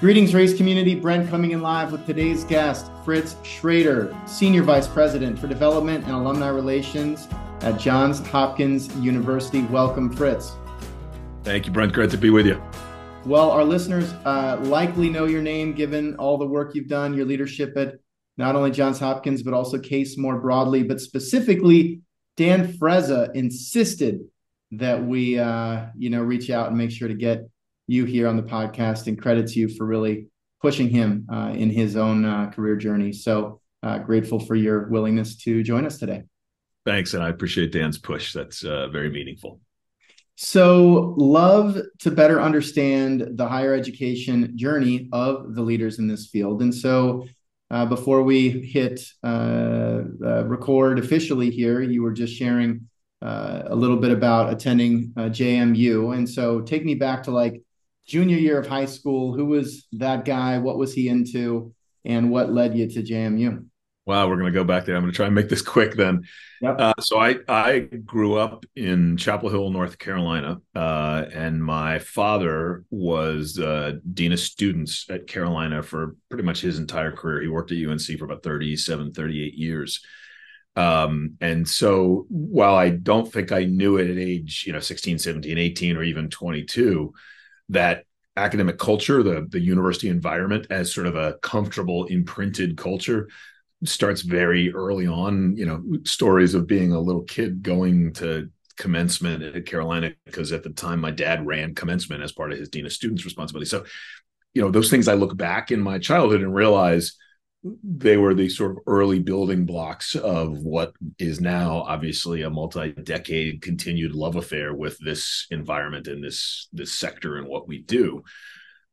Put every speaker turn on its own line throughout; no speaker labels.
Greetings, race community. Brent coming in live with today's guest, Fritz Schroeder, Senior Vice President for Development and Alumni Relations at Johns Hopkins University. Welcome, Fritz.
Thank you, Brent. Great to be with you.
Well, our listeners uh, likely know your name given all the work you've done, your leadership at not only Johns Hopkins, but also CASE more broadly. But specifically, Dan Frezza insisted that we, uh, you know, reach out and make sure to get you here on the podcast and credits you for really pushing him uh, in his own uh, career journey. So uh, grateful for your willingness to join us today.
Thanks, and I appreciate Dan's push. That's uh, very meaningful.
So, love to better understand the higher education journey of the leaders in this field. And so, uh, before we hit uh, record officially here, you were just sharing a little bit about attending JMU. And so, take me back to like junior year of high school. Who was that guy? What was he into? And what led you to JMU?
Wow, we're going to go back there. I'm going to try and make this quick then. Yep. Uh, so I I grew up in Chapel Hill, North Carolina, uh, and my father was uh, dean of students at Carolina for pretty much his entire career. He worked at UNC for about 37, 38 years. Um, and so while I don't think I knew it at age, you know, 16, 17, 18, or even 22, that academic culture, the the university environment as sort of a comfortable imprinted culture starts very early on, you know, stories of being a little kid going to commencement at Carolina because at the time my dad ran commencement as part of his dean of students responsibility. So, you know, those things I look back in my childhood and realize they were the sort of early building blocks of what is now obviously a multi-decade continued love affair with this environment and this this sector and what we do.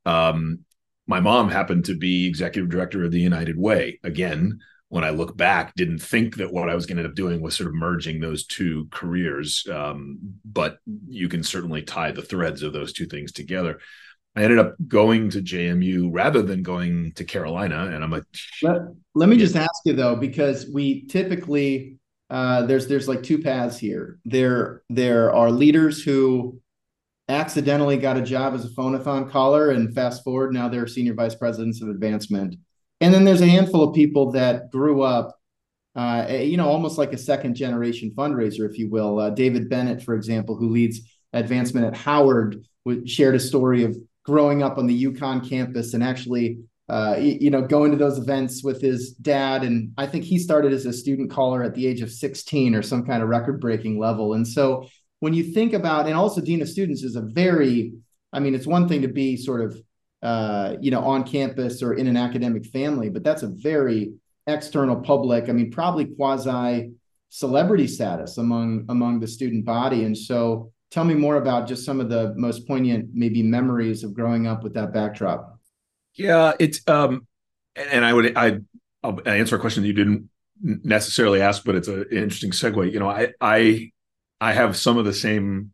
Um, my mom happened to be executive director of the united way. Again when i look back didn't think that what i was going to end up doing was sort of merging those two careers um, but you can certainly tie the threads of those two things together I ended up going to JMU rather than going to Carolina. And I'm like,
let, let me just ask you though, because we typically uh, there's there's like two paths here. There there are leaders who accidentally got a job as a phonathon caller and fast forward now they're senior vice presidents of advancement. And then there's a handful of people that grew up, uh, you know, almost like a second generation fundraiser, if you will. Uh, David Bennett, for example, who leads advancement at Howard, shared a story of growing up on the UConn campus and actually uh, you know, going to those events with his dad. And I think he started as a student caller at the age of 16 or some kind of record breaking level. And so when you think about, and also Dean of Students is a very, I mean, it's one thing to be sort of, uh, you know, on campus or in an academic family, but that's a very external public, I mean, probably quasi celebrity status among among the student body. And so tell me more about just some of the most poignant maybe memories of growing up with that backdrop.
Yeah it's um and i would i i'll answer a question that you didn't necessarily ask but it's an interesting segue. You know i i i have some of the same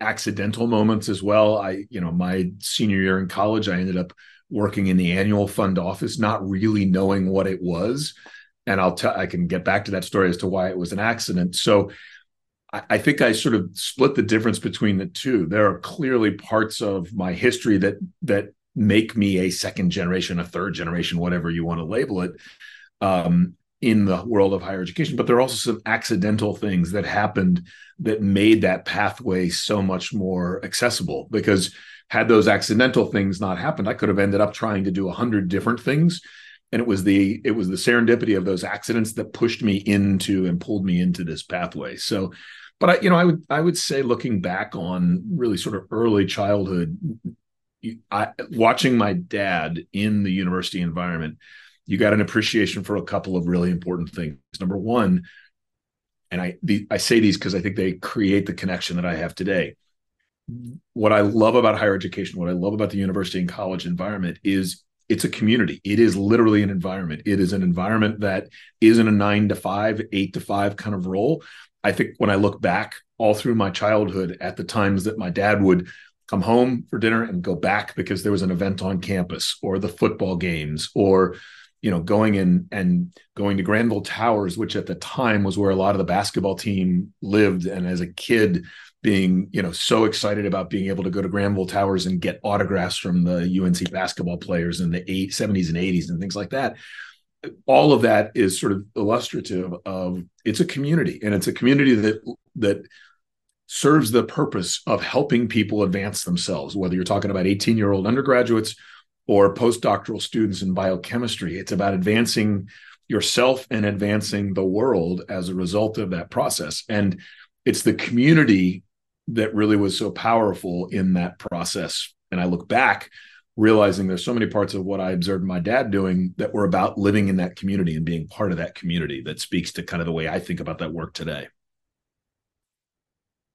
accidental moments as well. I you know my senior year in college i ended up working in the annual fund office not really knowing what it was. And i'll tell i can get back to that story as to why it was an accident. So I think I sort of split the difference between the two. There are clearly parts of my history that that make me a second generation, a third generation, whatever you want to label it, um, in the world of higher education. But there are also some accidental things that happened that made that pathway so much more accessible. Because had those accidental things not happened, I could have ended up trying to do a hundred different things and it was the it was the serendipity of those accidents that pushed me into and pulled me into this pathway so but I, you know, I would I would say looking back on really sort of early childhood, I, watching my dad in the university environment, you got an appreciation for a couple of really important things. Number one, and I the, I say these because I think they create the connection that I have today. What I love about higher education, what I love about the university and college environment is it's a community. It is literally an environment. It is an environment that isn't a nine to five, eight to five kind of role, I think when I look back all through my childhood at the times that my dad would come home for dinner and go back because there was an event on campus or the football games or you know going in and going to Granville Towers which at the time was where a lot of the basketball team lived and as a kid being you know so excited about being able to go to Granville Towers and get autographs from the UNC basketball players in the eight, 70s and 80s and things like that. All of that is sort of illustrative of it's a community and it's a community that that serves the purpose of helping people advance themselves, whether you're talking about 18 year old undergraduates or postdoctoral students in biochemistry. It's about advancing yourself and advancing the world as a result of that process. And it's the community that really was so powerful in that process. And I look back realizing there's so many parts of what I observed my dad doing that were about living in that community and being part of that community that speaks to kind of the way I think about that work today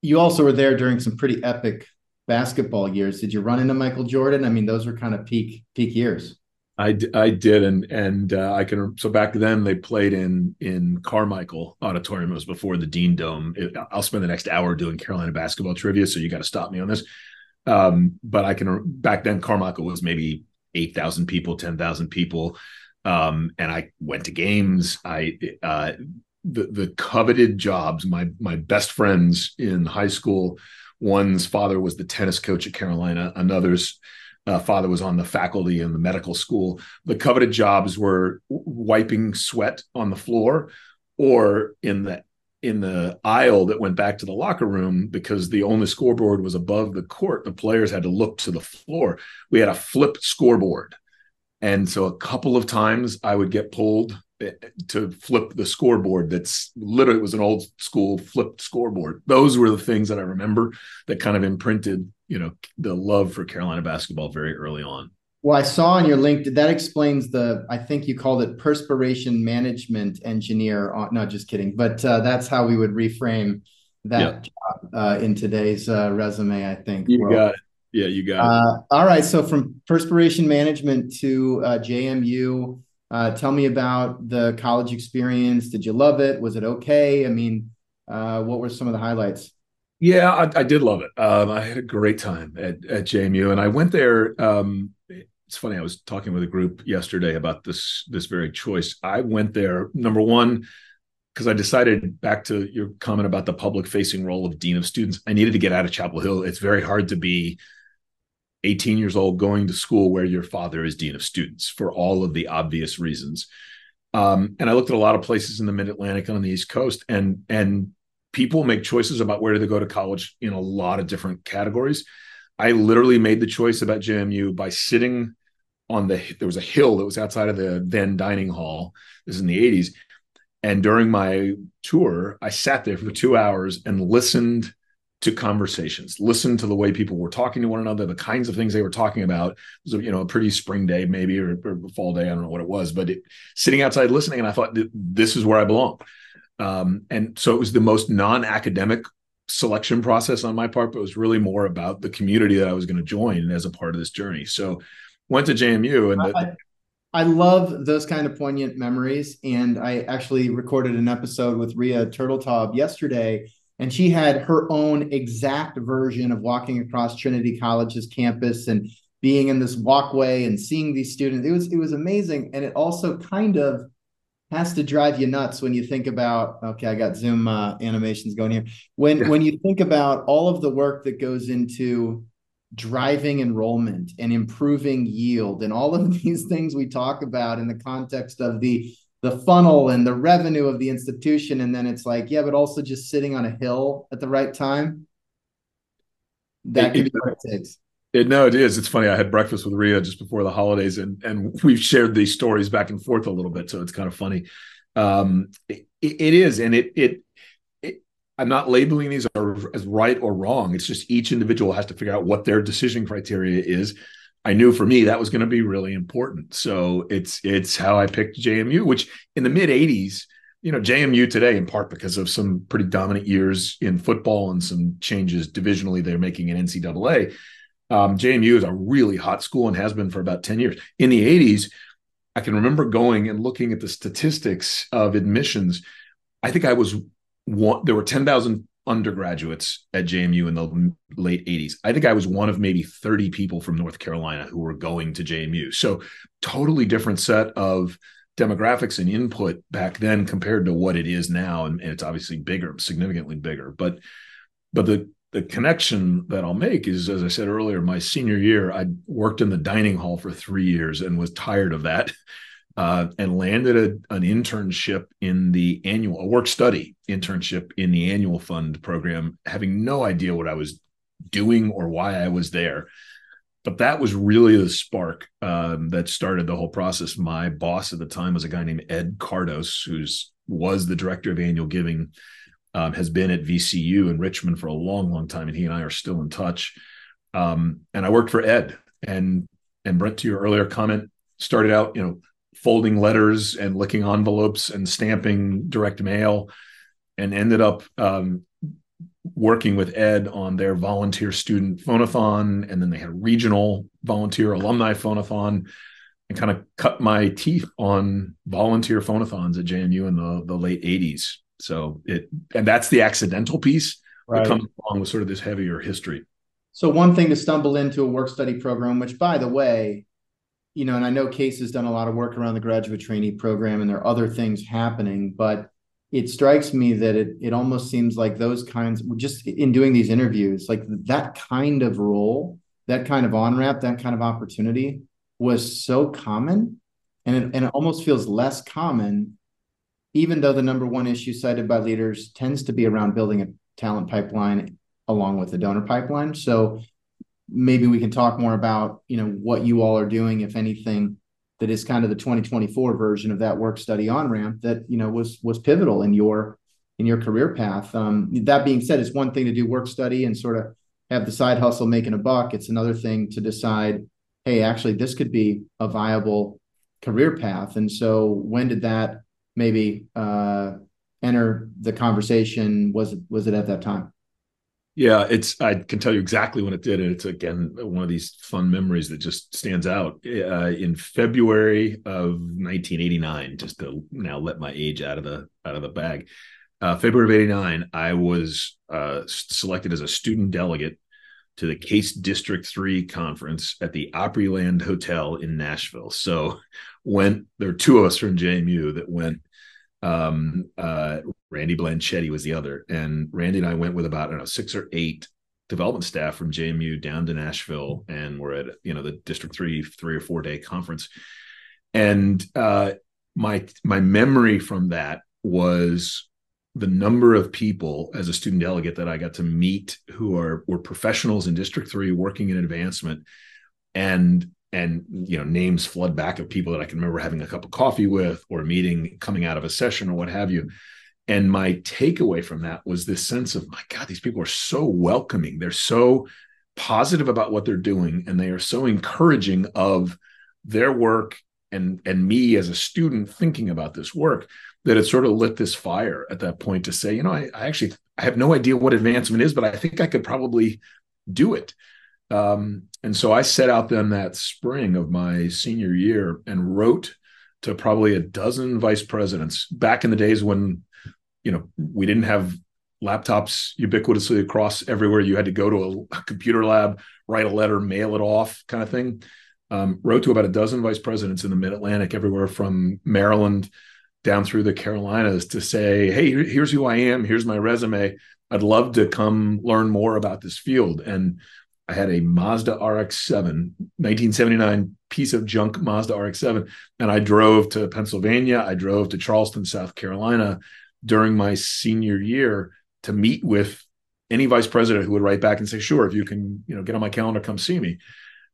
you also were there during some pretty epic basketball years. Did you run into Michael Jordan? I mean, those were kind of peak peak years.
I, I did and and uh, I can so back then they played in in Carmichael Auditorium. It was before the Dean Dome. It, I'll spend the next hour doing Carolina basketball trivia, so you got to stop me on this. Um, but I can back then Carmichael was maybe eight thousand people, ten thousand people, um, and I went to games. I uh, the the coveted jobs. My my best friends in high school, one's father was the tennis coach at Carolina, another's uh, father was on the faculty in the medical school. The coveted jobs were wiping sweat on the floor, or in the in the aisle that went back to the locker room because the only scoreboard was above the court. The players had to look to the floor. We had a flipped scoreboard. And so a couple of times I would get pulled eh, to flip the scoreboard that's literally it was an old school flipped scoreboard those were the things that i remember that kind of imprinted you know the love for carolina basketball very early on
well i saw on your link that explains the i think you called it perspiration management engineer uh, not just kidding but uh, that's how we would reframe that yeah. job uh, in today's uh, resume i think
you got it yeah you got it
uh, all right so from perspiration management to uh, jmu uh, tell me about the college experience. Did you love it? Was it okay? I mean, uh, what were some of the highlights?
Yeah, I, I did love it. Um, I had a great time at, at JMU, and I went there. Um, it's funny. I was talking with a group yesterday about this this very choice. I went there number one because I decided back to your comment about the public facing role of dean of students. I needed to get out of Chapel Hill. It's very hard to be 18 years old going to school where your father is dean of students for all of the obvious reasons um, and i looked at a lot of places in the mid-atlantic and on the east coast and and people make choices about where to go to college in a lot of different categories i literally made the choice about jmu by sitting on the there was a hill that was outside of the then dining hall. This is in the 80s and during my tour i sat there for two hours and listened to conversations listen to the way people were talking to one another the kinds of things they were talking about. It was a, you know a pretty spring day maybe or, or fall day i don't know what it was but it, sitting outside listening and i thought this is where i belong. Um, and so it was the most non-academic selection process on my part but it was really more about the community that i was going to join as a part of this journey. So went to jmu and the,
I, I love those kind of poignant memories and i actually recorded an episode with Rhea Turteltaub yesterday and she had her own exact version of walking across Trinity College's campus and being in this walkway and seeing these students. It was it was amazing, and it also kind of has to drive you nuts when you think about. Okay, I got Zoom uh, animations going here. When yeah. when you think about all of the work that goes into driving enrollment and improving yield and all of these things we talk about in the context of the the funnel and the revenue of the institution and then it's like yeah but also just sitting on a hill at the right time that it, could be what it takes
it, no, it is. It's funny. I had breakfast with Rhea just before the holidays, and and we've shared these stories back and forth a little bit, so it's kind of funny. Um, it, it is, and it it I'm not labeling these as right or wrong. It's just each individual has to figure out what their decision criteria is, I knew for me that was going to be really important. So it's it's how I picked JMU, which in the mid 80s, you know, JMU today, in part because of some pretty dominant years in football and some changes divisionally they're making in NCAA. Um, JMU is a really hot school and has been for about 10 years. In the 80s, I can remember going and looking at the statistics of admissions. I think I was one, there were 10,000 undergraduates at JMU in the late 80s. I think I was one of maybe 30 people from North Carolina who were going to JMU. So, totally different set of demographics and input back then compared to what it is now and, and it's obviously bigger, significantly bigger. But but the the connection that I'll make is, as I said earlier, my senior year, I worked in the dining hall for three years and was tired of that, uh, and landed a, an internship in the annual, a work study internship in the annual fund program, having no idea what I was doing or why I was there. But that was really the spark um, that started the whole process. My boss at the time was a guy named Ed Cardos, who's was the director of annual giving um, has been at VCU in Richmond for a long, long time, and he and I are still in touch. Um, and I worked for Ed, and and Brent, to your earlier comment, started out, you know, folding letters and licking envelopes and stamping direct mail, and ended up um, working with Ed on their volunteer student phonathon, and then they had a regional volunteer alumni phonathon, and kind of cut my teeth on volunteer phonathons at JMU in the the late '80s. So it and that's the accidental piece right. that comes along with sort of this heavier history.
So one thing to stumble into a work study program, which by the way, you know, and I know CASE has done a lot of work around the graduate trainee program, and there are other things happening, but it strikes me that it it almost seems like those kinds just in doing these interviews, like that kind of role, that kind of on ramp, that kind of opportunity was so common, and it, and it almost feels less common even though the number one issue cited by leaders tends to be around building a talent pipeline along with the donor pipeline. So maybe we can talk more about, you know, what you all are doing, if anything, that is kind of the 2024 version of that work study on ramp that, you know, was was pivotal in your in your career path. Um, that being said, it's one thing to do work study and sort of have the side hustle making a buck. It's another thing to decide, hey, actually, this could be a viable career path. And so when did that maybe uh, enter the conversation? Was it was it at that time?
Yeah, it's I can tell you exactly when it did, and it's again one of these fun memories that just stands out. Uh, in February of 1989, just to now let my age out of the out of the bag. Uh, February of '89, I was uh, selected as a student delegate to the CASE District 3 conference at the Opryland Hotel in Nashville. So went there were two of us from JMU that went um, uh, Randy Blanchetti was the other, and Randy and I went with about I don't know six or eight development staff from JMU down to Nashville, and we're at you know the District Three three or four day conference, and uh, my my memory from that was the number of people as a student delegate that I got to meet who are were professionals in District Three working in advancement, and and you know names flood back of people that I can remember having a cup of coffee with or meeting coming out of a session or what have you. And my takeaway from that was this sense of my God, these people are so welcoming. They're so positive about what they're doing, and they are so encouraging of their work and and me as a student thinking about this work that it sort of lit this fire at that point to say, you know, I, I actually I have no idea what advancement is, but I think I could probably do it. Um, and so I set out then that spring of my senior year and wrote to probably a dozen vice presidents back in the days when, you know, we didn't have laptops ubiquitously across everywhere. You had to go to a, a computer lab, write a letter, mail it off, kind of thing. Um, wrote to about a dozen vice presidents in the Mid Atlantic, everywhere from Maryland down through the Carolinas, to say, "Hey, here's who I am. Here's my resume. I'd love to come learn more about this field." And I had a Mazda RX-7, 1979 piece of junk Mazda RX-7, and I drove to Pennsylvania. I drove to Charleston, South Carolina, during my senior year to meet with any vice president who would write back and say, "Sure, if you can, you know, get on my calendar, come see me."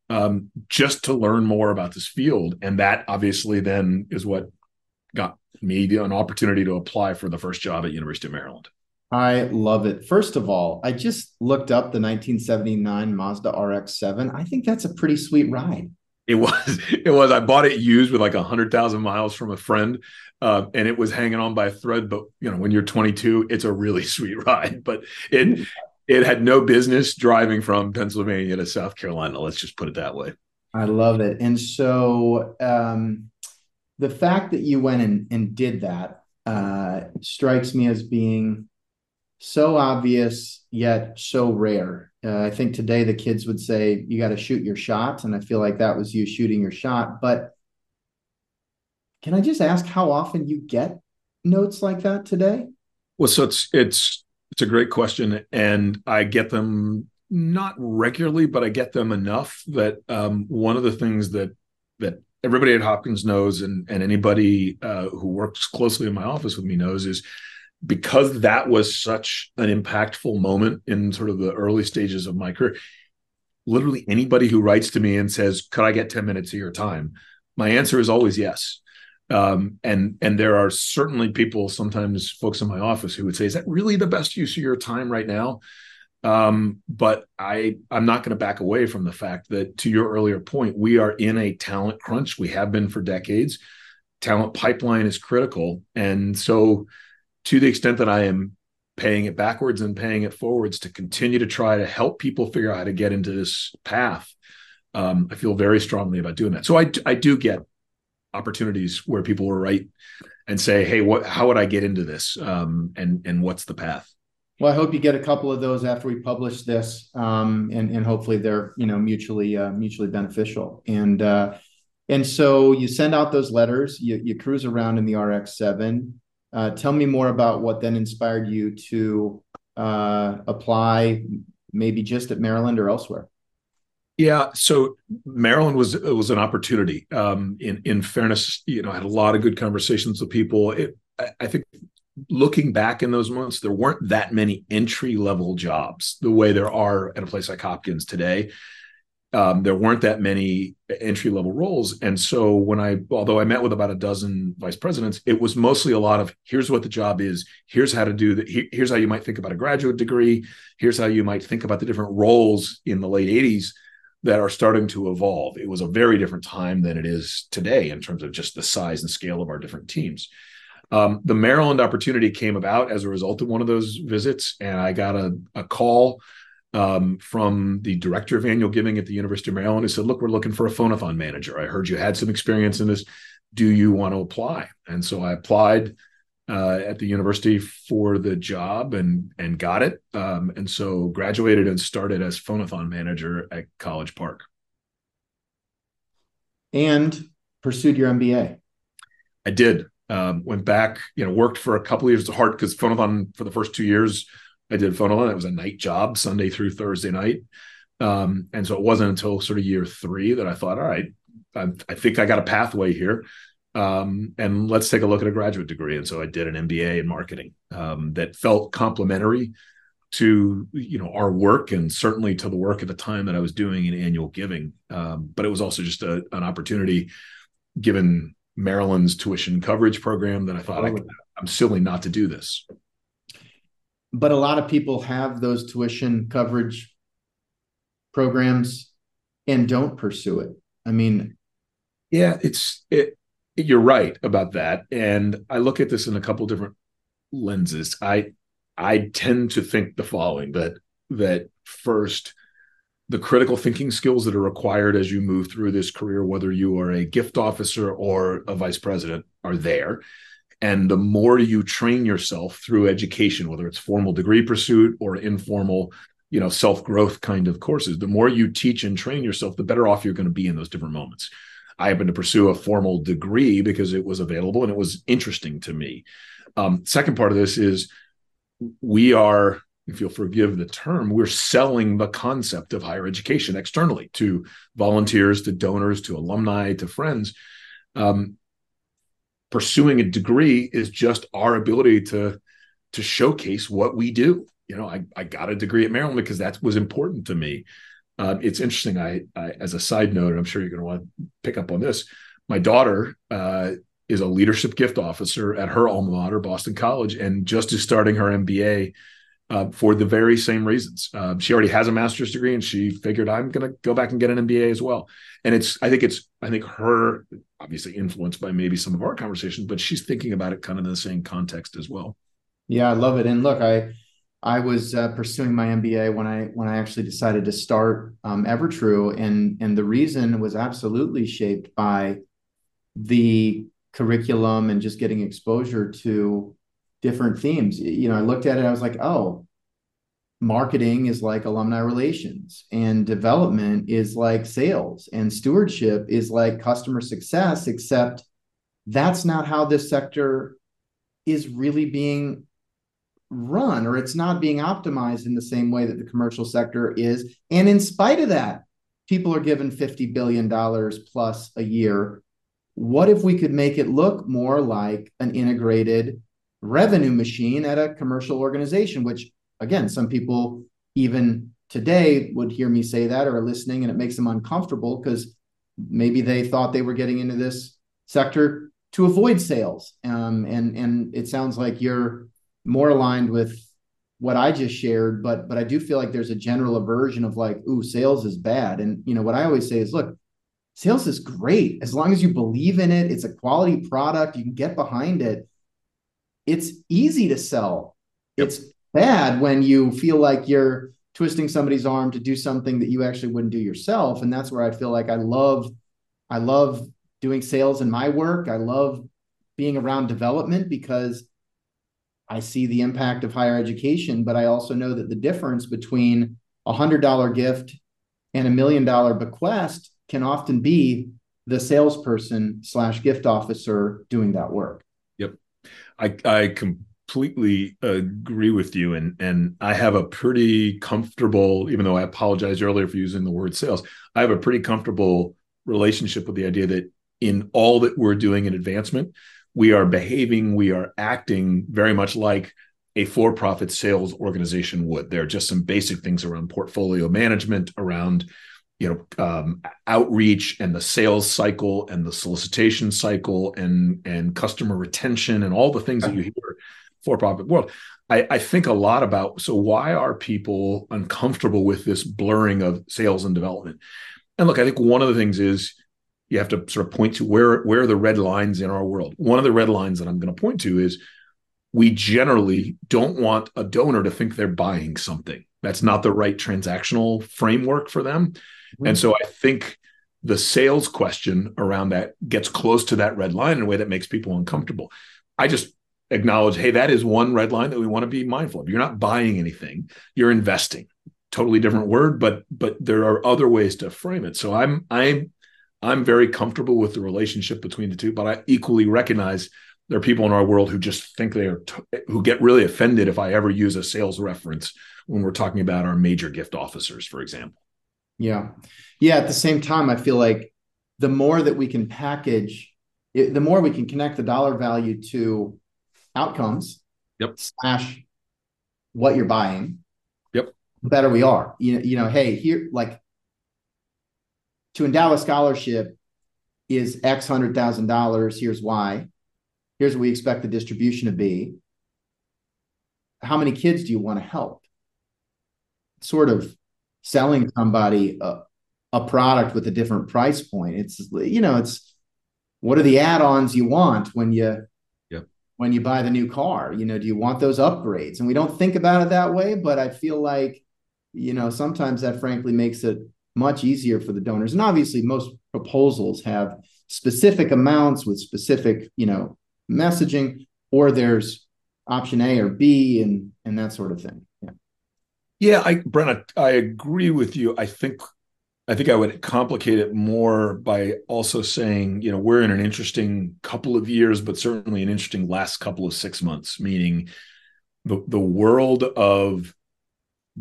Um, just to learn more about this field, and that obviously then is what got me an opportunity to apply for the first job at University of Maryland.
I love it. First of all, I just looked up the 1979 Mazda RX-7. I think that's a pretty sweet ride.
It was. It was. I bought it used with like a hundred thousand miles from a friend, uh, and it was hanging on by a thread. But you know, when you're 22, it's a really sweet ride. But it it had no business driving from Pennsylvania to South Carolina. Let's just put it that way.
I love it. And so um, the fact that you went and, and did that uh, strikes me as being so obvious yet so rare. Uh, I think today the kids would say you got to shoot your shot, and I feel like that was you shooting your shot. But can I just ask how often you get notes like that today?
Well, so it's it's It's a great question, and I get them not regularly, but I get them enough that um, one of the things that that everybody at Hopkins knows, and and anybody uh, who works closely in my office with me knows is because that was such an impactful moment in sort of the early stages of my career. Literally anybody who writes to me and says, "Could I get ten minutes of your time?" My answer is always yes. Um, and and there are certainly people, sometimes folks in my office, who would say, "Is that really the best use of your time right now?" Um, but I I'm not going to back away from the fact that to your earlier point, we are in a talent crunch. We have been for decades. Talent pipeline is critical, and so to the extent that I am paying it backwards and paying it forwards to continue to try to help people figure out how to get into this path, um, I feel very strongly about doing that. So I I do get opportunities where people will write and say, "Hey, what? How would I get into this? Um, and and what's the path?"
Well, I hope you get a couple of those after we publish this, um, and and hopefully they're you know mutually uh, mutually beneficial. And uh, and so you send out those letters, you you cruise around in the RX seven. Uh, tell me more about what then inspired you to uh, apply, maybe just at Maryland or elsewhere.
Yeah, so Maryland was was an opportunity. Um, in in fairness, you know, I had a lot of good conversations with people. It, I, I think looking back in those months, there weren't that many entry level jobs the way there are at a place like Hopkins today. Um, there weren't that many entry level roles. And so when I, although I met with about a dozen vice presidents, it was mostly a lot of here's what the job is, here's how to do that, here's how you might think about a graduate degree, here's how you might think about the different roles in the late 80s that are starting to evolve. It was a very different time than it is today in terms of just the size and scale of our different teams. Um, the Maryland opportunity came about as a result of one of those visits, and I got a, a call um, from the director of annual giving at the University of Maryland who said, Look, we're looking for a phonathon manager. I heard you had some experience in this. Do you want to apply? And so I applied uh, at the university for the job and and got it. Um, and so graduated and started as phonathon manager at College Park.
And pursued your MBA.
I did. Um, went back, you know, worked for a couple of years. It's hard because Phonathon for the first two years, I did Phonathon. It was a night job, Sunday through Thursday night. Um, and so it wasn't until sort of year three that I thought, all right, I, I think I got a pathway here. Um, and let's take a look at a graduate degree. And so I did an MBA in marketing um, that felt complementary to you know our work and certainly to the work at the time that I was doing in annual giving. Um, but it was also just a, an opportunity, given Maryland's tuition coverage program that I thought I could, I'm silly not to do this.
But a lot of people have those tuition coverage programs and don't pursue it. I mean,
yeah, it's it, you're right about that, and I look at this in a couple different lenses. I I tend to think the following that that first the critical thinking skills that are required as you move through this career, whether you are a gift officer or a vice president, are there. And the more you train yourself through education, whether it's formal degree pursuit or informal, you know, self growth kind of courses, the more you teach and train yourself, the better off you're going to be in those different moments. I happened to pursue a formal degree because it was available and it was interesting to me. Um, second part of this is we are if you'll forgive the term, we're selling the concept of higher education externally to volunteers, to donors, to alumni, to friends. Um, pursuing a degree is just our ability to to showcase what we do. You know, I, I got a degree at Maryland because that was important to me. Um, it's interesting. I, I, as a side note, I'm sure you're going to want to pick up on this. My daughter uh, is a leadership gift officer at her alma mater, Boston College, and just is starting her MBA uh, for the very same reasons. Uh, she already has a master's degree, and she figured I'm going to go back and get an MBA as well. And it's, I think it's, I think her obviously influenced by maybe some of our conversations, but she's thinking about it kind of in the same context as well.
Yeah, I love it. And look, I, I was uh, pursuing my MBA when I when I actually decided to start um, Evertrue, and and the reason was absolutely shaped by the curriculum and just getting exposure to different themes. You know, I looked at it, I was like, oh, marketing is like alumni relations, and development is like sales, and stewardship is like customer success, except that's not how this sector is really being run or it's not being optimized in the same way that the commercial sector is. And in spite of that, people are given $50 billion plus a year. What if we could make it look more like an integrated revenue machine at a commercial organization, which again, some people even today would hear me say that or are listening and it makes them uncomfortable because maybe they thought they were getting into this sector to avoid sales. Um, and and it sounds like you're more aligned with what I just shared, but but I do feel like there's a general aversion of like, ooh, sales is bad. And you know what I always say is, look, sales is great as long as you believe in it. It's a quality product. You can get behind it. It's easy to sell. Yep. It's bad when you feel like you're twisting somebody's arm to do something that you actually wouldn't do yourself. And that's where I feel like I love, I love doing sales in my work. I love being around development because I see the impact of higher education, but I also know that the difference between a hundred dollar gift and a million dollar bequest can often be the salesperson slash gift officer doing that work.
I, I completely agree with you. And, and I have a pretty comfortable, even though I apologized earlier for using the word sales, I have a pretty comfortable relationship with the idea that in all that we're doing in advancement, we are behaving, we are acting very much like a for-profit sales organization would. There are just some basic things around portfolio management, around you know um, outreach and the sales cycle and the solicitation cycle and and customer retention and all the things that you hear for-profit world. I, I think a lot about so why are people uncomfortable with this blurring of sales and development? And look, I think one of the things is you have to sort of point to where where are the red lines in our world. One of the red lines that I'm going to point to is we generally don't want a donor to think they're buying something. That's not the right transactional framework for them. Mm-hmm. And so I think the sales question around that gets close to that red line in a way that makes people uncomfortable. I just acknowledge, hey, that is one red line that we want to be mindful of. You're not buying anything, you're investing. Totally different word, but but there are other ways to frame it. So I'm I'm I'm very comfortable with the relationship between the two, but I equally recognize there are people in our world who just think they are t- who get really offended if I ever use a sales reference when we're talking about our major gift officers, for example.
Yeah. Yeah. At the same time, I feel like the more that we can package, it, the more we can connect the dollar value to outcomes
yep.
slash what you're buying.
Yep.
The better we are. You know, you know, hey, here, like to endow a scholarship is X hundred thousand dollars. Here's why. Here's what we expect the distribution to be. How many kids do you want to help? Sort of selling somebody a, a product with a different price point. It's you know, it's what are the add-ons you want when you
yep.
when you buy the new car? You know, do you want those upgrades? And we don't think about it that way, but I feel like you know sometimes that frankly makes it much easier for the donors. And obviously, most proposals have specific amounts with specific, you know, messaging, or there's option A or B and and that sort of thing.
Yeah. I Brent, I, I agree with you. I think I think I would complicate it more by also saying, you know, we're in an interesting couple of years, but certainly an interesting last couple of six months, meaning the the world of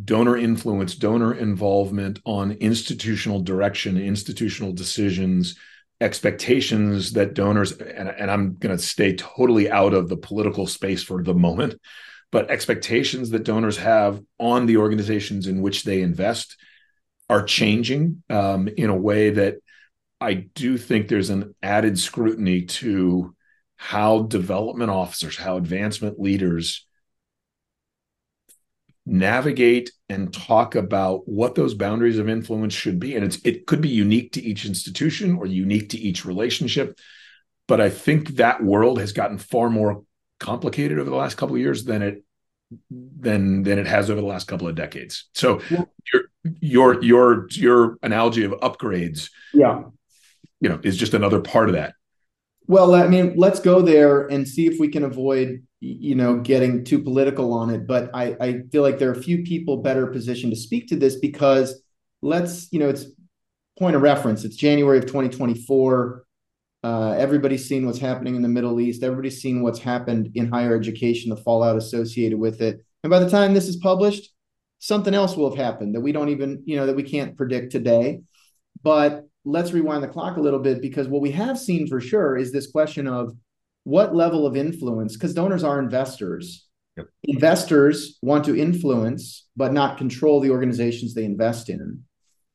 donor influence, donor involvement on institutional direction, institutional decisions, expectations that donors, and, and I'm going to stay totally out of the political space for the moment, but expectations that donors have on the organizations in which they invest are changing um, in a way that I do think there's an added scrutiny to how development officers, how advancement leaders navigate and talk about what those boundaries of influence should be. And it's it could be unique to each institution or unique to each relationship but i think that world has gotten far more complicated over the last couple of years than it than than it has over the last couple of decades. So yeah. your your your your analogy of upgrades
yeah.
you know is just another part of that.
Well i mean let's go there and see if we can avoid you know getting too political on it. But i i feel like there are a few people better positioned to speak to this because let's you know it's point of reference. It's january of 2024 Uh, everybody's seen what's happening in the Middle East. Everybody's seen what's happened in higher education, the fallout associated with it. And by the time this is published, something else will have happened that we don't even, you know, that we can't predict today. But let's rewind the clock a little bit because what we have seen for sure is this question of what level of influence, because donors are investors. Yep. Investors want to influence, but not control the organizations they invest in.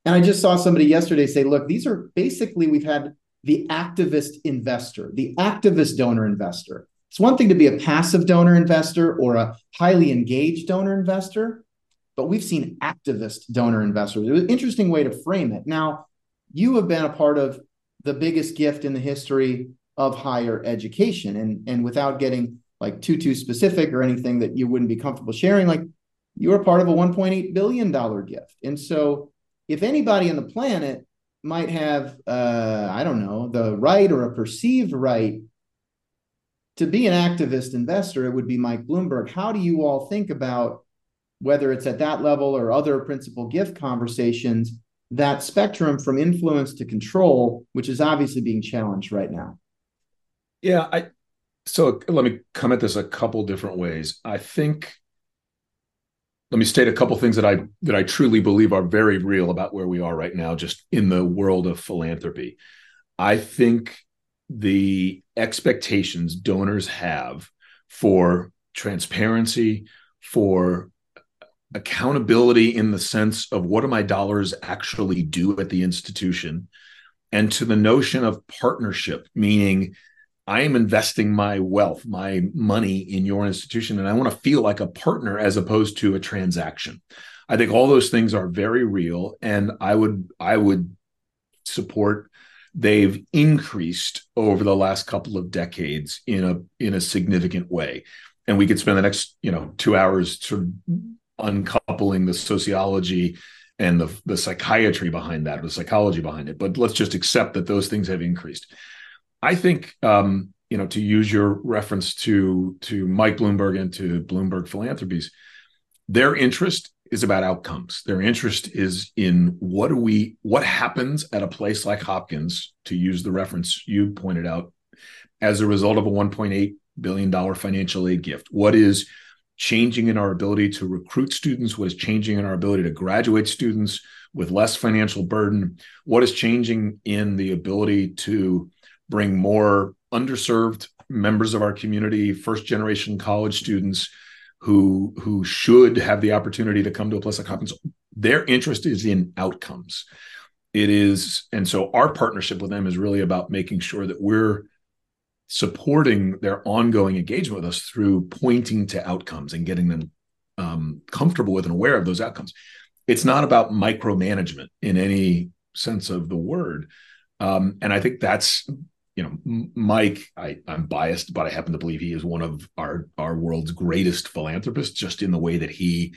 And I just saw somebody yesterday say, look, these are basically, we've had the activist investor, the activist donor investor. It's one thing to be a passive donor investor or a highly engaged donor investor, but we've seen activist donor investors. It was an interesting way to frame it. Now, you have been a part of the biggest gift in the history of higher education. And, and without getting like too, too specific or anything that you wouldn't be comfortable sharing, like you are part of a $1.8 billion gift. And so if anybody on the planet might have, uh, I don't know, the right or a perceived right to be an activist investor, it would be Mike Bloomberg. How do you all think about whether it's at that level or other principal gift conversations, that spectrum from influence to control, which is obviously being challenged right now?
Yeah, I so let me come at this a couple different ways. I think let me state a couple things that I that I truly believe are very real about where we are right now just in the world of philanthropy. I think the expectations donors have for transparency, for accountability in the sense of what do my dollars actually do at the institution, and to the notion of partnership, meaning I am investing my wealth, my money in your institution, and I want to feel like a partner as opposed to a transaction. I think all those things are very real, and I would I would support they've increased over the last couple of decades in a in a significant way. And we could spend the next you know two hours sort of uncoupling the sociology and the the psychiatry behind that, the psychology behind it. But let's just accept that those things have increased. I think um, you know to use your reference to to Mike Bloomberg and to Bloomberg Philanthropies, their interest is about outcomes. Their interest is in what do we what happens at a place like Hopkins, to use the reference you pointed out, as a result of a 1.8 billion dollar financial aid gift. What is changing in our ability to recruit students? What is changing in our ability to graduate students with less financial burden? What is changing in the ability to bring more underserved members of our community, first generation college students who who should have the opportunity to come to a like Hopkins. Their interest is in outcomes. It is, and so our partnership with them is really about making sure that we're supporting their ongoing engagement with us through pointing to outcomes and getting them um, comfortable with and aware of those outcomes. It's not about micromanagement in any sense of the word. Um, and I think that's you know, Mike, I, I'm biased, but I happen to believe he is one of our our world's greatest philanthropists, just in the way that he,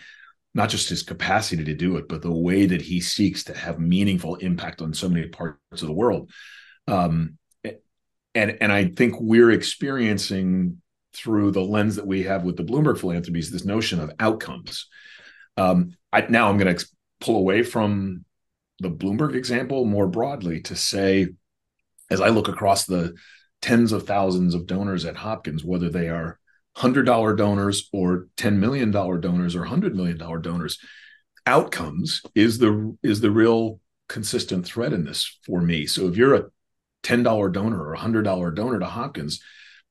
not just his capacity to do it, but the way that he seeks to have meaningful impact on so many parts of the world. Um, and and I think we're experiencing through the lens that we have with the Bloomberg philanthropies this notion of outcomes. Um, I, now I'm going to pull away from the Bloomberg example more broadly to say as I look across the tens of thousands of donors at Hopkins, whether they are $100 donors or $10 million donors or $100 million donors, outcomes is the is the real consistent thread in this for me. So if you're a $10 donor or a $100 donor to Hopkins,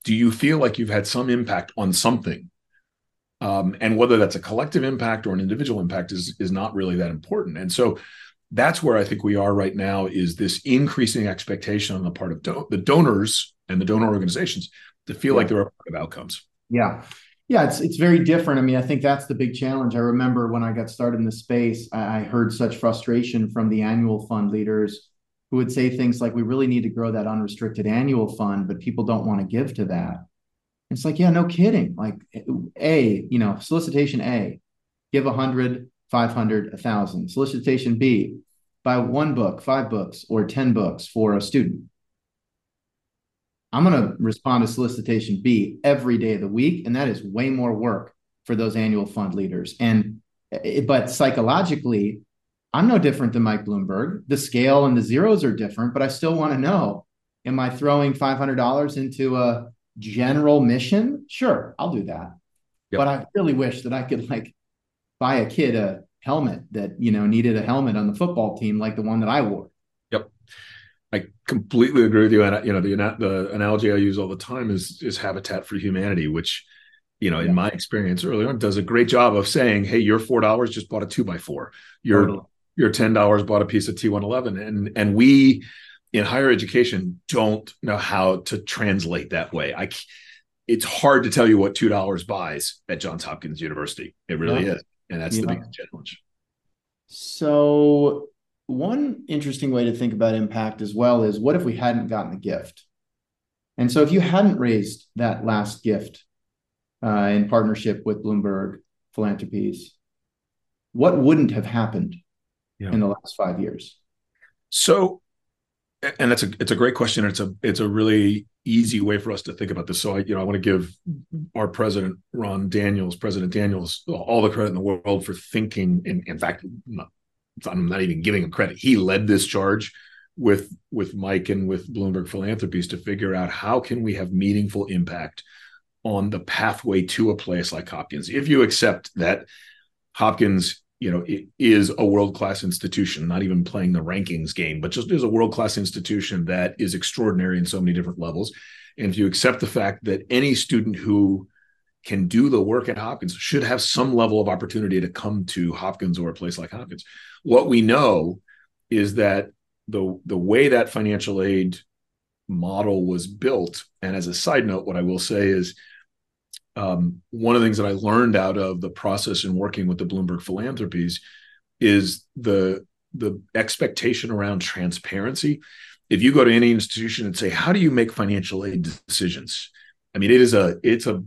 do you feel like you've had some impact on something? Um, and whether that's a collective impact or an individual impact is is not really that important. And so that's where I think we are right now is this increasing expectation on the part of do- the donors and the donor organizations to feel yeah. like they're a part of outcomes.
Yeah. Yeah, it's it's very different. I mean, I think that's the big challenge. I remember when I got started in the space, I, I heard such frustration from the annual fund leaders who would say things like, "We really need to grow that unrestricted annual fund, but people don't want to give to that." It's like, yeah, no kidding. Like, a you know, solicitation A, give a hundred, 500, 1,000. Solicitation B, buy one book, five books, or 10 books for a student. I'm going to respond to solicitation B every day of the week. And that is way more work for those annual fund leaders. And, eh, but psychologically, I'm no different than Mike Bloomberg. The scale and the zeros are different, but I still want to know Am I throwing $500 into a general mission? Sure, I'll do that. Yep. But I really wish that I could like buy a kid a helmet that, you know, needed a helmet on the football team like the one that I wore.
Yep. I completely agree with you. And you know, the the analogy I use all the time is is Habitat for Humanity, which you know, in my experience early on, does a great job of saying, "Hey, your four dollars just bought a two by four. Your totally. your ten dollars bought a piece of T one eleven." And and we in higher education don't know how to translate that way. I it's hard to tell you what two dollars buys at Johns Hopkins University. It really yeah. is, and that's yeah. the biggest challenge.
So one interesting way to think about impact as well is what if we hadn't gotten the gift? And so if you hadn't raised that last gift uh, in partnership with Bloomberg Philanthropies, what wouldn't have happened yeah. in the last five years?
So and that's a it's a great question. It's a it's a really easy way for us to think about this. So I you know I want to give our president Ron Daniels, President Daniels, all the credit in the world for thinking. In, in fact, I'm not, I'm not even giving him credit. He led this charge with with Mike and with Bloomberg Philanthropies to figure out how can we have meaningful impact on the pathway to a place like Hopkins. If you accept that Hopkins you know it is a world class institution not even playing the rankings game but just is a world class institution that is extraordinary in so many different levels. And if you accept the fact that any student who can do the work at Hopkins should have some level of opportunity to come to Hopkins or a place like Hopkins what we know is that the the way that financial aid model was built and as a side note what I will say is um, one of the things that I learned out of the process in working with the Bloomberg Philanthropies is the the expectation around transparency. If you go to any institution and say, "How do you make financial aid decisions?" I mean, it is a it's a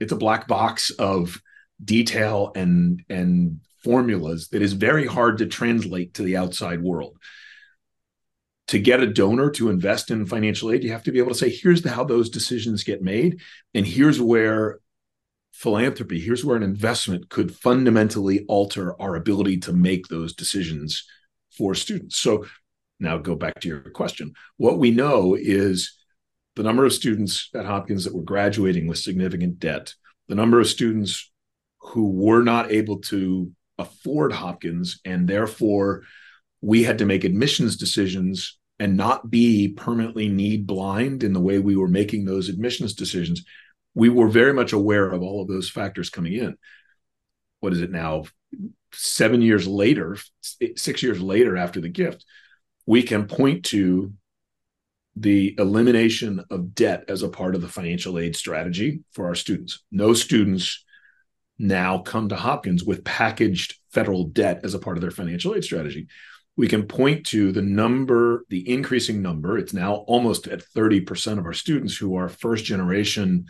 it's a black box of detail and and formulas that is very hard to translate to the outside world. To get a donor to invest in financial aid, you have to be able to say, here's the, how those decisions get made, and here's where philanthropy, here's where an investment could fundamentally alter our ability to make those decisions for students. So now go back to your question. What we know is the number of students at Hopkins that were graduating with significant debt, the number of students who were not able to afford Hopkins, and therefore we had to make admissions decisions and not be permanently need blind in the way we were making those admissions decisions we were very much aware of all of those factors coming in. What is it now? Seven years later, six years later after the gift, we can point to the elimination of debt as a part of the financial aid strategy for our students. No students now come to Hopkins with packaged federal debt as a part of their financial aid strategy. We can point to the number, the increasing number, it's now almost at 30% of our students who are first generation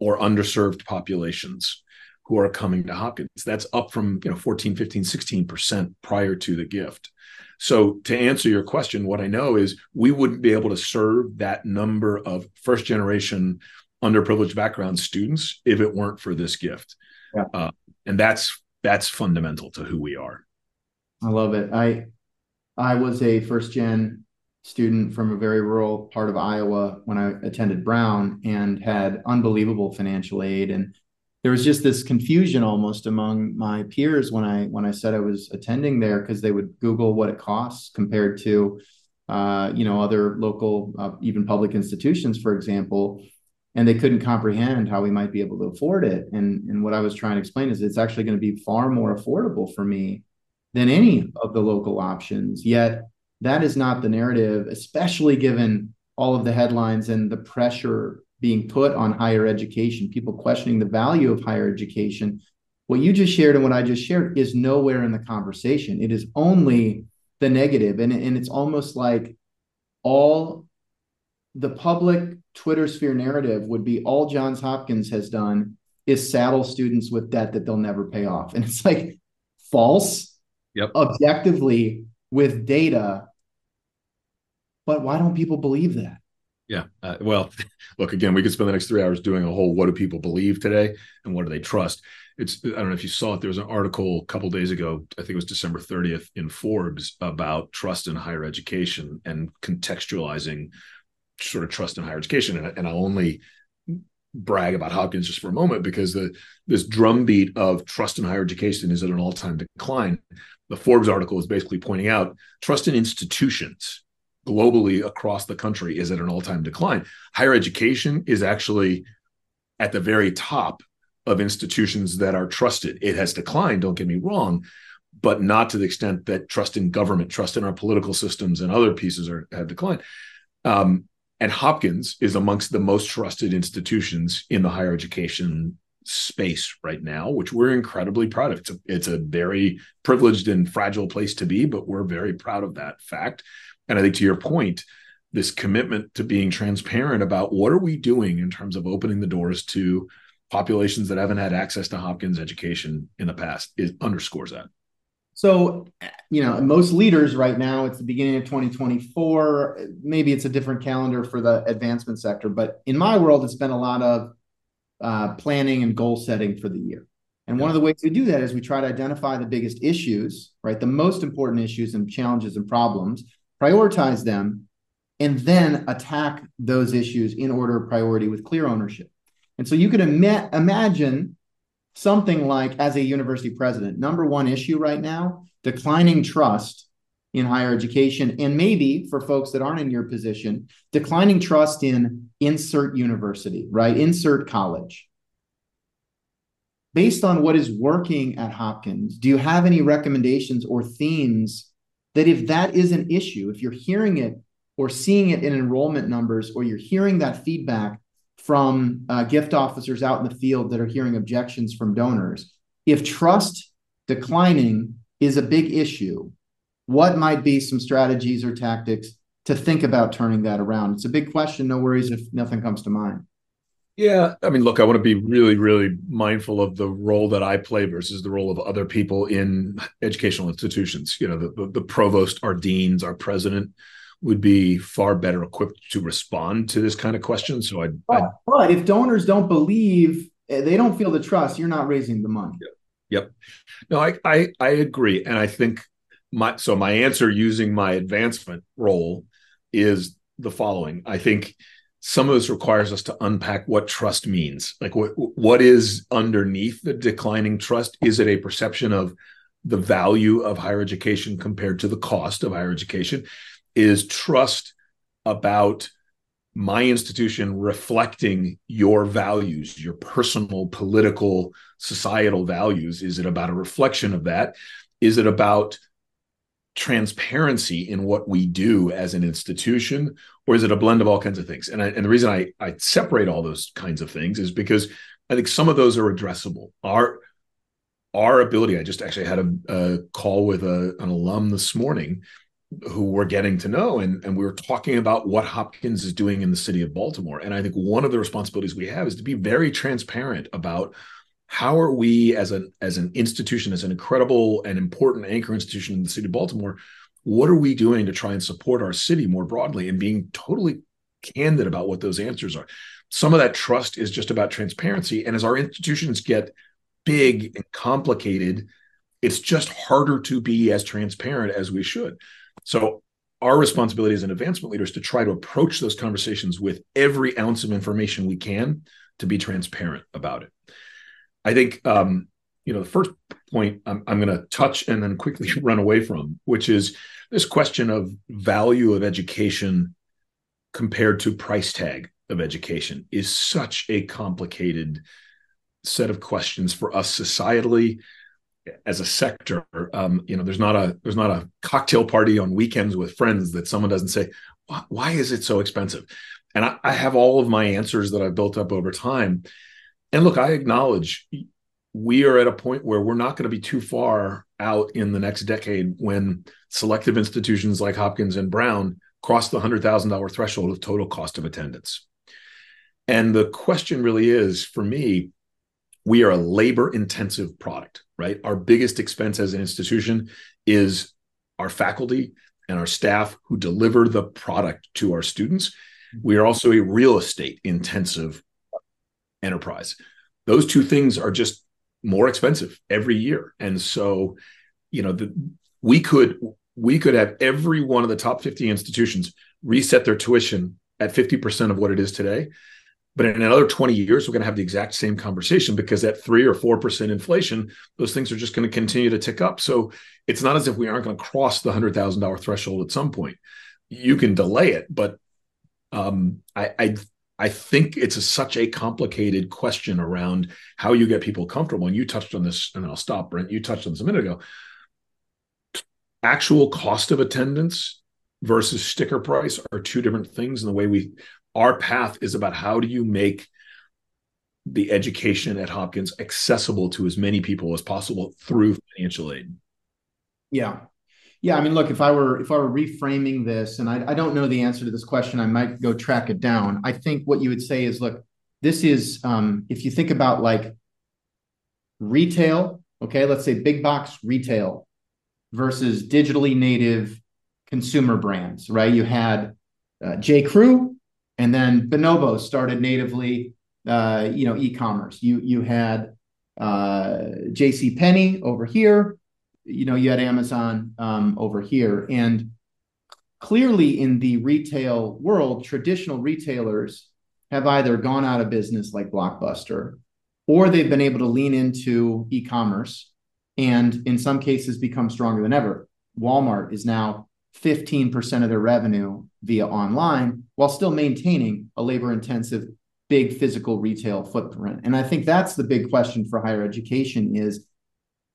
or underserved populations who are coming to Hopkins. That's up from, you know, 14, 15, 16% prior to the gift. So to answer your question, what I know is we wouldn't be able to serve that number of first generation underprivileged background students if it weren't for this gift. Yeah. Uh, and that's that's fundamental to who we are.
I love it. I I was a first gen student from a very rural part of Iowa when I attended Brown and had unbelievable financial aid. And there was just this confusion almost among my peers when I when I said I was attending there because they would Google what it costs compared to uh, you know other local uh, even public institutions for example and they couldn't comprehend how we might be able to afford it. And and what I was trying to explain is it's actually going to be far more affordable for me than any of the local options. Yet that is not the narrative, especially given all of the headlines and the pressure being put on higher education, people questioning the value of higher education. What you just shared and what I just shared is nowhere in the conversation. It is only the negative. And, and it's almost like all the public Twitter sphere narrative would be all Johns Hopkins has done is saddle students with debt that they'll never pay off. And it's like false.
Yep.
Objectively, with data, but why don't people believe that?
Yeah. Uh, well, look, again, we could spend the next three hours doing a whole what do people believe today and what do they trust? It's, I don't know if you saw it. There was an article a couple days ago, I think it was December 30th in Forbes about trust in higher education and contextualizing sort of trust in higher education, and, and I'll only brag about Hopkins just for a moment because the this drumbeat of trust in higher education is at an all time decline. The Forbes article is basically pointing out trust in institutions globally across the country is at an all time decline. Higher education is actually at the very top of institutions that are trusted. It has declined, don't get me wrong, but not to the extent that trust in government, trust in our political systems, and other pieces are have declined. Um, and Hopkins is amongst the most trusted institutions in the higher education space right now, which we're incredibly proud of. It's a, it's a very privileged and fragile place to be, but we're very proud of that fact. And I think to your point, this commitment to being transparent about what are we doing in terms of opening the doors to populations that haven't had access to Hopkins education in the past it underscores that.
So, you know, most leaders right now, it's the beginning of 2024. Maybe it's a different calendar for the advancement sector, but in my world, it's been a lot of uh, planning and goal setting for the year. And yeah. one of the ways we do that is we try to identify the biggest issues, right? The most important issues and challenges and problems, prioritize them, and then attack those issues in order of priority with clear ownership. And so you could Im- imagine something like as a university president number one issue right now declining trust in higher education and maybe for folks that aren't in your position declining trust in insert university right insert college based on what is working at hopkins do you have any recommendations or themes that if that is an issue if you're hearing it or seeing it in enrollment numbers or you're hearing that feedback from uh, gift officers out in the field that are hearing objections from donors. If trust declining is a big issue, what might be some strategies or tactics to think about turning that around? It's a big question. No worries if nothing comes to mind.
Yeah, I mean, look, I want to be really, really mindful of the role that I play versus the role of other people in educational institutions. You know, the, the, the provost, our deans, our president would be far better equipped to respond to this kind of question. So I,
but, but if donors don't believe, eh, they don't feel the trust, you're not raising the money.
Yep. yep. No, I, I I agree, and I think my so my answer using my advancement role is the following. I think some of this requires us to unpack what trust means. Like what what is underneath the declining trust? Is it a perception of the value of higher education compared to the cost of higher education? is trust about my institution reflecting your values, your personal, political, societal values? Is it about a reflection of that? Is it about transparency in what we do as an institution, or is it a blend of all kinds of things? And, I, and the reason I, I separate all those kinds of things is because I think some of those are addressable. Our our ability, I just actually had a, a call with a, an alum this morning who we're getting to know and, and we were talking about what hopkins is doing in the city of baltimore and i think one of the responsibilities we have is to be very transparent about how are we as an as an institution as an incredible and important anchor institution in the city of baltimore what are we doing to try and support our city more broadly and being totally candid about what those answers are? Some of that trust is just about transparency. And as our institutions get big and complicated it's just harder to be as transparent as we should. So our responsibility as an advancement leader is to try to approach those conversations with every ounce of information we can to be transparent about it. I think um, you know the first point I'm, I'm going to touch and then quickly run away from, which is this question of value of education compared to price tag of education is such a complicated set of questions for us societally as a sector. Um, you know there's not a there's not a cocktail party on weekends with friends that someone doesn't say why, is it so expensive? And I, I, have all of my answers that i've built up over time and look i acknowledge we are at a point where we're not going to be too far out in the next decade when selective institutions like hopkins and brown cross the $100000 threshold of total cost of attendance and the question really is for me we are a labor intensive product, right? Our biggest expense as an institution is our faculty and our staff who deliver the product to our students. We are also a real estate intensive enterprise. Those two things are just more expensive every year. And so, you know, the, we could we could have every one of the top 50 institutions reset their tuition at 50% of what it is today. But in another 20 years, we're going to have the exact same conversation because at three or 4% inflation, those things are just going to continue to tick up. So it's not as if we aren't going to cross the $100,000 threshold at some point. You can delay it, but um, I, I, I think it's a, such a complicated question around how you get people comfortable. And you touched on this, and I'll stop, Brent. You touched on this a minute ago. Actual cost of attendance versus sticker price are two different things And the way we our path is about how do you make the education at Hopkins accessible to as many people as possible through financial aid.
Yeah. Yeah. I mean, look, if I were if I were reframing this, and I, I don't know the answer to this question, I might go track it down. I think what you would say is, look, this is um, if you think about like retail, okay, let's say big box retail versus digitally native consumer brands, right? You had uh, J. Crew and then Bonobo started natively, uh, you know, e-commerce. You you had uh, J.C. Penney over here. You know, you had Amazon um, over here, and clearly in the retail world, traditional retailers have either gone out of business like Blockbuster, or they've been able to lean into e-commerce, and in some cases become stronger than ever. Walmart is now 15% of their revenue via online while still maintaining a labor intensive big physical retail footprint and i think that's the big question for higher education is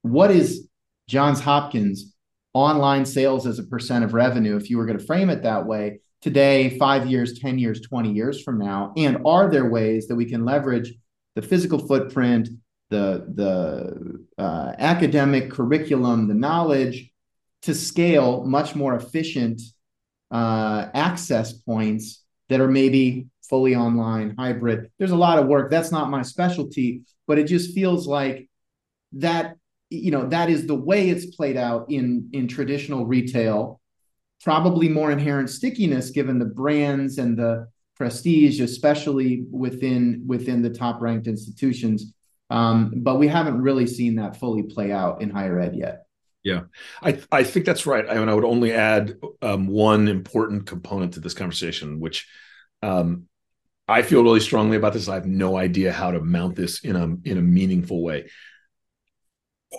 what is johns hopkins online sales as a percent of revenue if you were going to frame it that way today 5 years 10 years 20 years from now and are there ways that we can leverage the physical footprint the the uh, academic curriculum the knowledge to scale much more efficient uh, access points that are maybe fully online, hybrid. There's a lot of work. That's not my specialty, but it just feels like that you know that is the way it's played out in in traditional retail probably more inherent stickiness given the brands and the prestige especially within within the top ranked institutions um, but we haven't really seen that fully play out in higher ed yet
yeah, I I think that's right. I mean, I would only add um, one important component to this conversation, which um, I feel really strongly about this. I have no idea how to mount this in a in a meaningful way.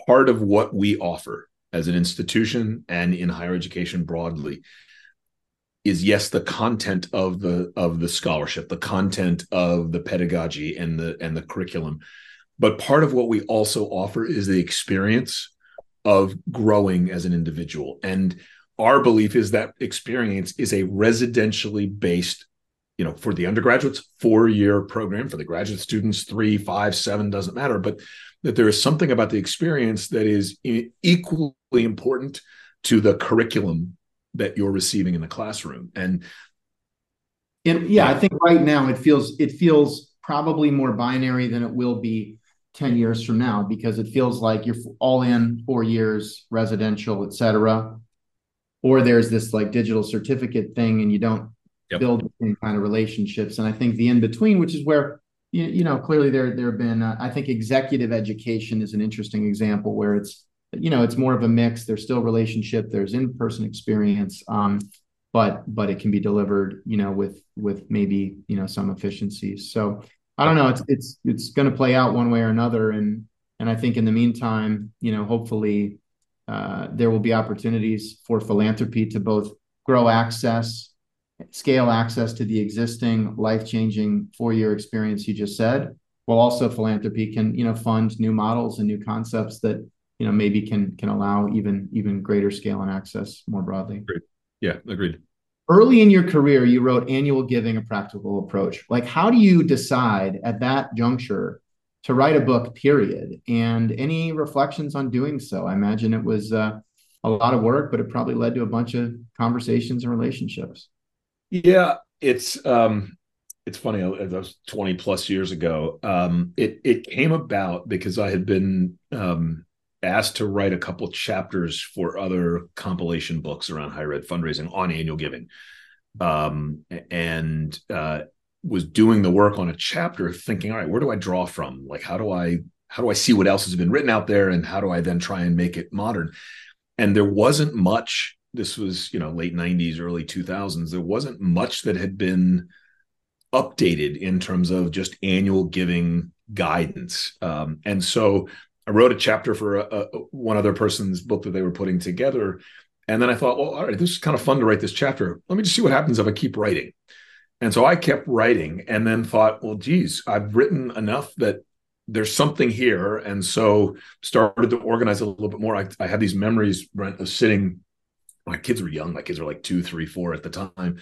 Part of what we offer as an institution and in higher education broadly is yes the content of the of the scholarship the content of the pedagogy and the and the curriculum but part of what we also offer is the experience of growing as an individual. And our belief is that experience is a residentially based, you know, for the undergraduates, four year program, for the graduate students, three, five, seven, doesn't matter. But that there is something about the experience that is equally important to the curriculum that you're receiving in the classroom. And
and yeah, I think right now it feels it feels probably more binary than it will be 10 years from now because it feels like you're all in four years residential et cetera or there's this like digital certificate thing and you don't yep. build the same kind of relationships and i think the in between which is where you, you know clearly there there have been uh, i think executive education is an interesting example where it's you know it's more of a mix there's still relationship there's in-person experience um, but but it can be delivered you know with with maybe you know some efficiencies so I don't know. It's it's it's going to play out one way or another, and and I think in the meantime, you know, hopefully, uh, there will be opportunities for philanthropy to both grow access, scale access to the existing life changing four year experience you just said, while also philanthropy can you know fund new models and new concepts that you know maybe can can allow even even greater scale and access more broadly.
Agreed. Yeah, agreed.
Early in your career you wrote annual giving a practical approach. Like how do you decide at that juncture to write a book period? And any reflections on doing so? I imagine it was uh, a lot of work but it probably led to a bunch of conversations and relationships
yeah it's um it's funny that was 20 plus years ago. Um it it came about because i had been um asked to write a couple chapters for other compilation books around higher ed fundraising on annual giving. Um, and uh, was doing the work on a chapter thinking all right where do i draw from? Like how do i how do i see what else has been written out there and how do i then try and make it modern? And there wasn't much this was you know late 90s early 2000s there wasn't much that had been updated in terms of just annual giving guidance. Um, and so i wrote a chapter for a, a, one other person's book that they were putting together and then i thought well all right this is kind of fun to write this chapter. Let me just see what happens if i keep writing. And so i kept writing and then thought well geez i've written enough that there's something here. And so started to organize a little bit more. I, I had these memories Brent, of sitting my kids were young my kids were like two three four at the time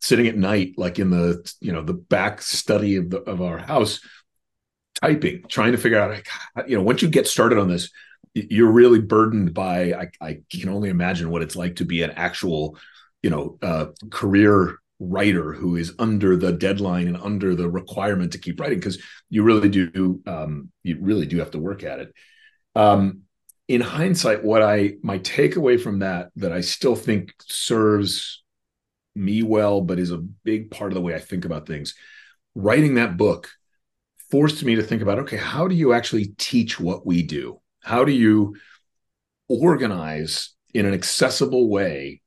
sitting at night like in the you know the back study of the of our house typing trying to figure out like, you know once you get started on this you're really burdened by I, I can only imagine what it's like to be an actual you know uh, career writer who is under the deadline and under the requirement to keep writing because you really do um, you really do have to work at it. Um, in hindsight what i my takeaway from that that i still think serves me well but is a big part of the way i think about things writing that book forced me to think about okay how do you actually teach what we do how do you organize in an accessible way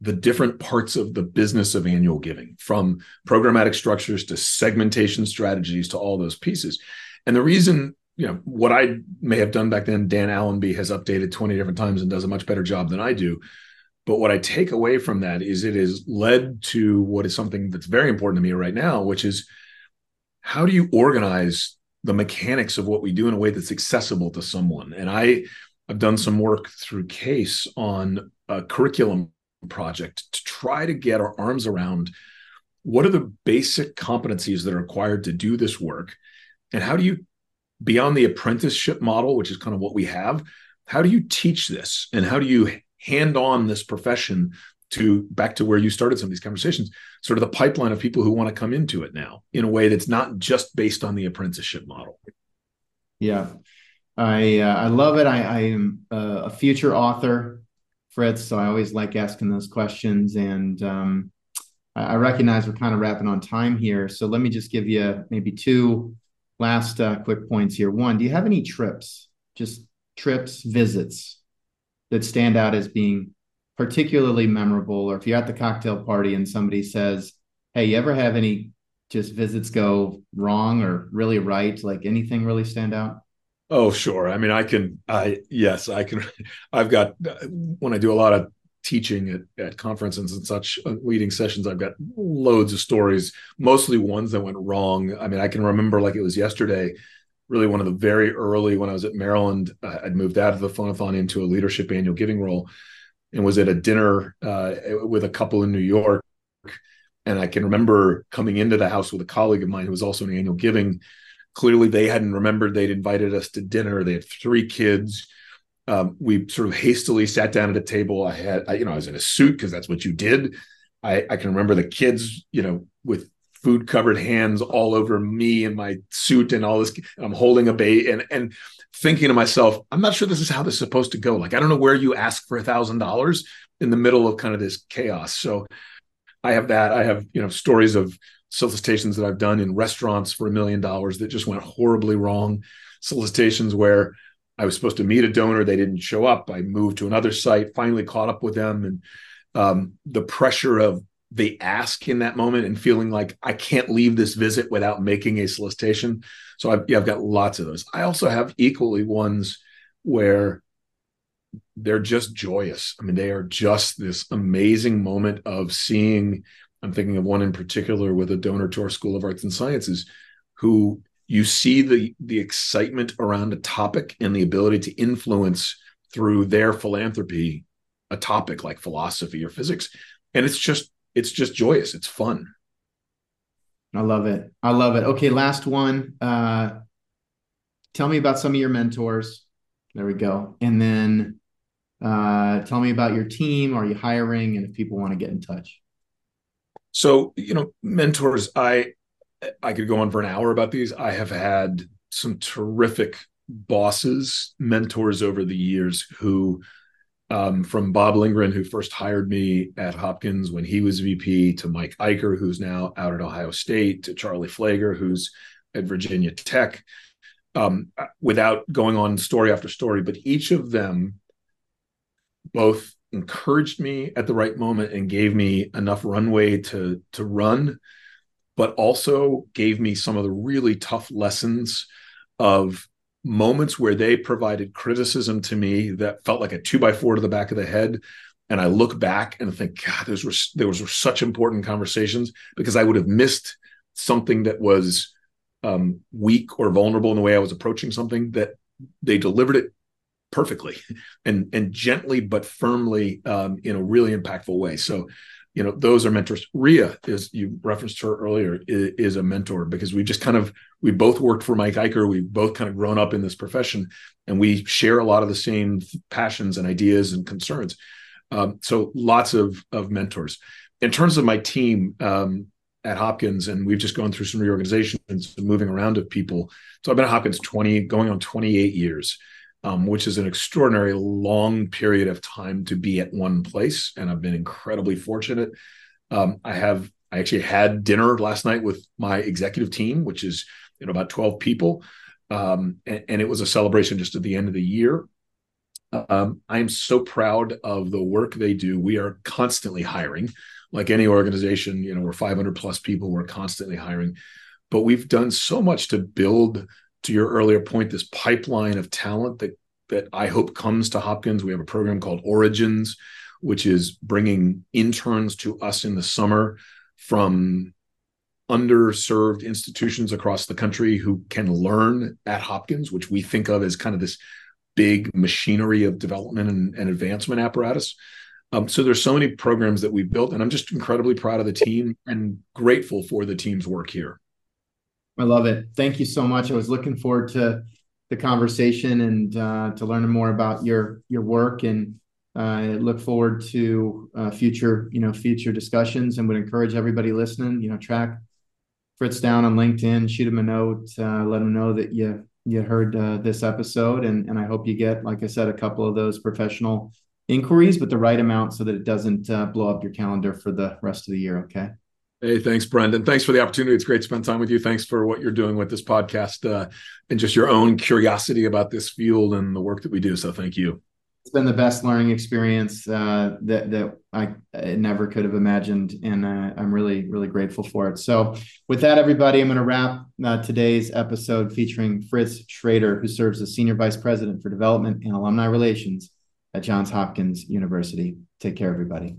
the different parts of the business of annual giving, from programmatic structures to segmentation strategies to all those pieces. And the reason, you know, what I may have done back then, Dan Allenby has updated 20 different times and does a much better job than I do. But what I take away from that is it has led to what is something that's very important to me right now, which is how do you organize the mechanics of what we do in a way that's accessible to someone? And I have done some work through CASE on a curriculum project to try to get our arms around what are the basic competencies that are required to do this work and how do you beyond the apprenticeship model which is kind of what we have how do you teach this and how do you hand on this profession to back to where you started some of these conversations sort of the pipeline of people who want to come into it now in a way that's not just based on the apprenticeship model
yeah i uh, i love it i i am a future author Fritz. So I always like asking those questions. And um, I recognize we're kind of wrapping on time here. So let me just give you maybe two last uh, quick points here. One, do you have any trips, just trips, visits that stand out as being particularly memorable? Or if you're at the cocktail party and somebody says, Hey, you ever have any just visits go wrong or really right? Like anything really stand out?
Oh, sure. I mean, I can. I yes, I can. I've got when I do a lot of teaching at, at conferences and such uh, leading sessions i've got loads of stories mostly ones that went wrong i mean i can remember like it was yesterday really one of the very early when i was at maryland uh, i'd moved out of the phonathon into a leadership annual giving role and was at a dinner uh, with a couple in new york and i can remember coming into the house with a colleague of mine who was also in annual giving Clearly, they hadn't remembered they'd invited us to dinner. They had three kids. Um, we sort of hastily sat down at a table. I had, I, you know, I was in a suit because that's what you did. I, I can remember the kids, you know, with food covered hands all over me and my suit and all this. And I'm holding a bait and and thinking to myself, I'm not sure this is how this is supposed to go. Like, I don't know where you ask for a thousand dollars in the middle of kind of this chaos. So I have that. I have, you know, stories of solicitations that I've done in restaurants for a million dollars that just went horribly wrong. Solicitations where I was supposed to meet a donor, they didn't show up. I moved to another site, finally caught up with them, and um, the pressure of the ask in that moment and feeling like I can't leave this visit without making a solicitation. So I've, yeah, I've got lots of those. I also have equally ones where they're just joyous. I mean, they are just this amazing moment of seeing I'm thinking of one in particular with a donor to our School of Arts and Sciences who you see the the excitement around a topic and the ability to influence through their philanthropy a topic like philosophy or physics. And it's just it's just joyous. It's fun.
I love it. I love it. Okay last one. Uh tell me about some of your mentors. There we go. And then uh tell me about your team. Are you hiring? And if people want to get in touch.
So, you know, mentors, I I could go on for an hour about these. I have had some terrific bosses, mentors over the years who um, from Bob Lindgren, who first hired me at Hopkins when he was VP, to Mike Eicher, who's now out at Ohio State, to Charlie Phlegar, who's at Virginia Tech. Um, without going on story after story, but each of them both encouraged me at the right moment and gave me enough runway to to run, but also gave me some of the really tough lessons of moments where they provided criticism to me that felt like a two by four to the back of the head. And I look back and think, God, those were those were such important conversations because I would have missed something that was um, weak or vulnerable in the way I was approaching something that they delivered it perfectly and and gently but firmly um, in a really impactful way. So, you know, those are mentors. Rhea is you referenced her earlier is, is a mentor because we just kind of we both worked for Mike Eicher. We've both kind of grown up in this profession, and we share a lot of the same passions and ideas and concerns. Um, so, lots of of mentors. In terms of my team, um, at Hopkins, and we've just gone through some reorganizations, and moving around of people. So I've been at Hopkins 20, going on 28 years, um, which is an extraordinary long period of time to be at one place. And I've been incredibly fortunate. Um, I have I actually had dinner last night with my executive team, which is you know about 12 people. Um, and, and, it was a celebration just at the end of the year. Um, I am so proud of the work they do. We are constantly hiring like any organization, you know, we're 500 plus people, we're constantly hiring. But we've done so much to build, to your earlier point, this pipeline of talent that that I hope comes to Hopkins. We have a program called Origins, which is bringing interns to us in the summer from underserved institutions across the country who can learn at Hopkins, which we think of as kind of this big machinery of development and, and advancement apparatus. Um, so there's so many programs that we've built, and I'm just incredibly proud of the team and grateful for the team's work here.
I love it. Thank you so much. I was looking forward to the conversation and uh, to learning more about your your work, and uh, I look forward to uh, future you know future discussions, and would encourage everybody listening, you know, track Fritz down on LinkedIn, shoot him a note, uh, let him know that you you heard uh, this episode, and and I hope you get, like I said, a couple of those professional inquiries, but the right amount so that it doesn't uh, blow up your calendar for the rest of the year. Okay.
Hey, thanks, Brendan. Thanks for the opportunity. It's great to spend time with you. Thanks for what you're doing with this podcast uh, and just your own curiosity about this field and the work that we do. So, thank you.
It's been the best learning experience uh, that that I, never could have imagined, and uh, I'm really really grateful for it. So, with that, everybody, I'm going to wrap uh, today's episode featuring Fritz Schroeder, who serves as senior vice president for development and alumni relations at Johns Hopkins University. Take care, everybody.